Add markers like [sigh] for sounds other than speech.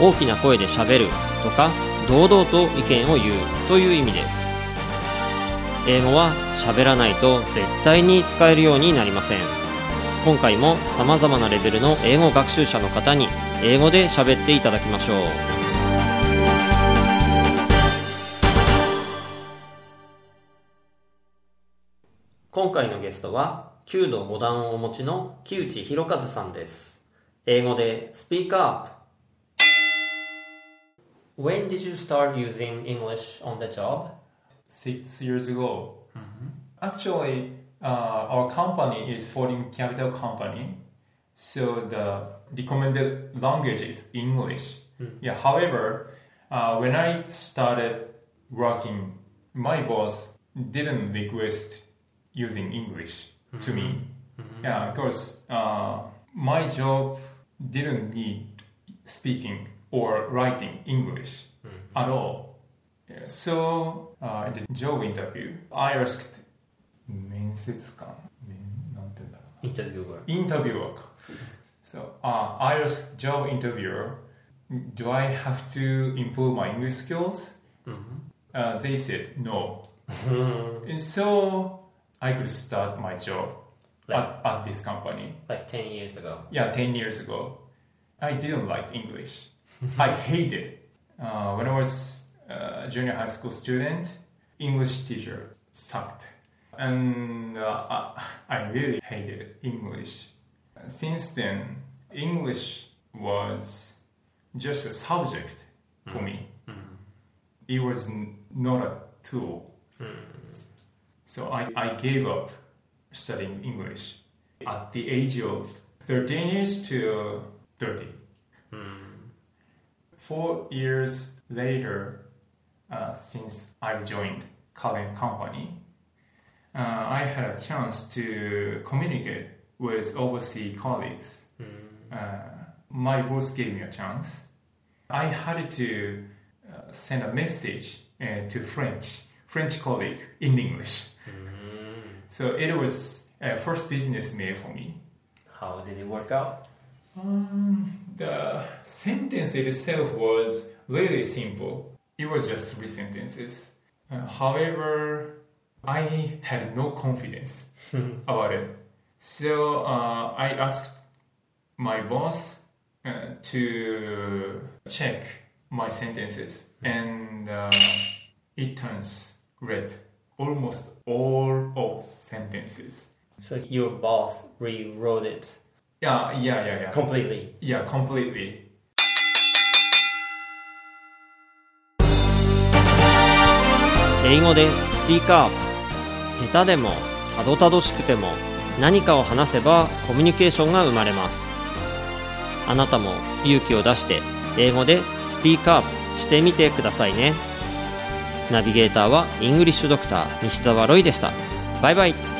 大きな声でしゃべるとか堂々と意見を言うという意味です。英語は喋らないと絶対に使えるようになりません。今回も様々なレベルの英語学習者の方に英語で喋っていただきましょう。今回のゲストは9度5段をお持ちの木内博和さんです。英語でスピーカー When did you start using English on the job? six years ago. Actually, uh, our company is foreign capital company, so the recommended language is English. Yeah. However, uh, when I started working, my boss didn't request using English to me. Yeah, because uh, my job didn't need speaking or writing English at all. Yeah, so uh, in the job interview, I asked 面接官面なんて言うんだろうインタビューが。インタビュアーか So uh, I asked job interviewer, do I have to improve my English skills? Uh, they said no. [laughs] and so I could start my job at, at this company. Like 10 years ago. Yeah, 10 years ago. I didn't like English. I hated it. Uh, when I was uh, a junior high school student, English teacher sucked. And uh, I, really hated English. Since then, English was just a subject for hmm. me. Hmm. It was n- not a tool. Hmm. So I, I gave up studying English at the age of 13 years to 30. Four years later, uh, since I've joined current company, uh, I had a chance to communicate with overseas colleagues. Uh, my boss gave me a chance. I had to uh, send a message uh, to French French colleague in English. So it was a first business mail for me. How did it work out? Um, the sentence itself was really simple. It was just three sentences. Uh, however, I had no confidence [laughs] about it. So uh, I asked my boss uh, to check my sentences, and uh, it turns red. Almost all of sentences. So your boss rewrote it Yeah, yeah, yeah, yeah. completely. Yeah, completely. 英語でスピーカー下手でもたどたどしくても何かを話せばコミュニケーションが生まれますあなたも勇気を出して英語でスピーカーアップしてみてくださいねナビゲーターはイングリッシュドクター西澤ロイでしたバイバイ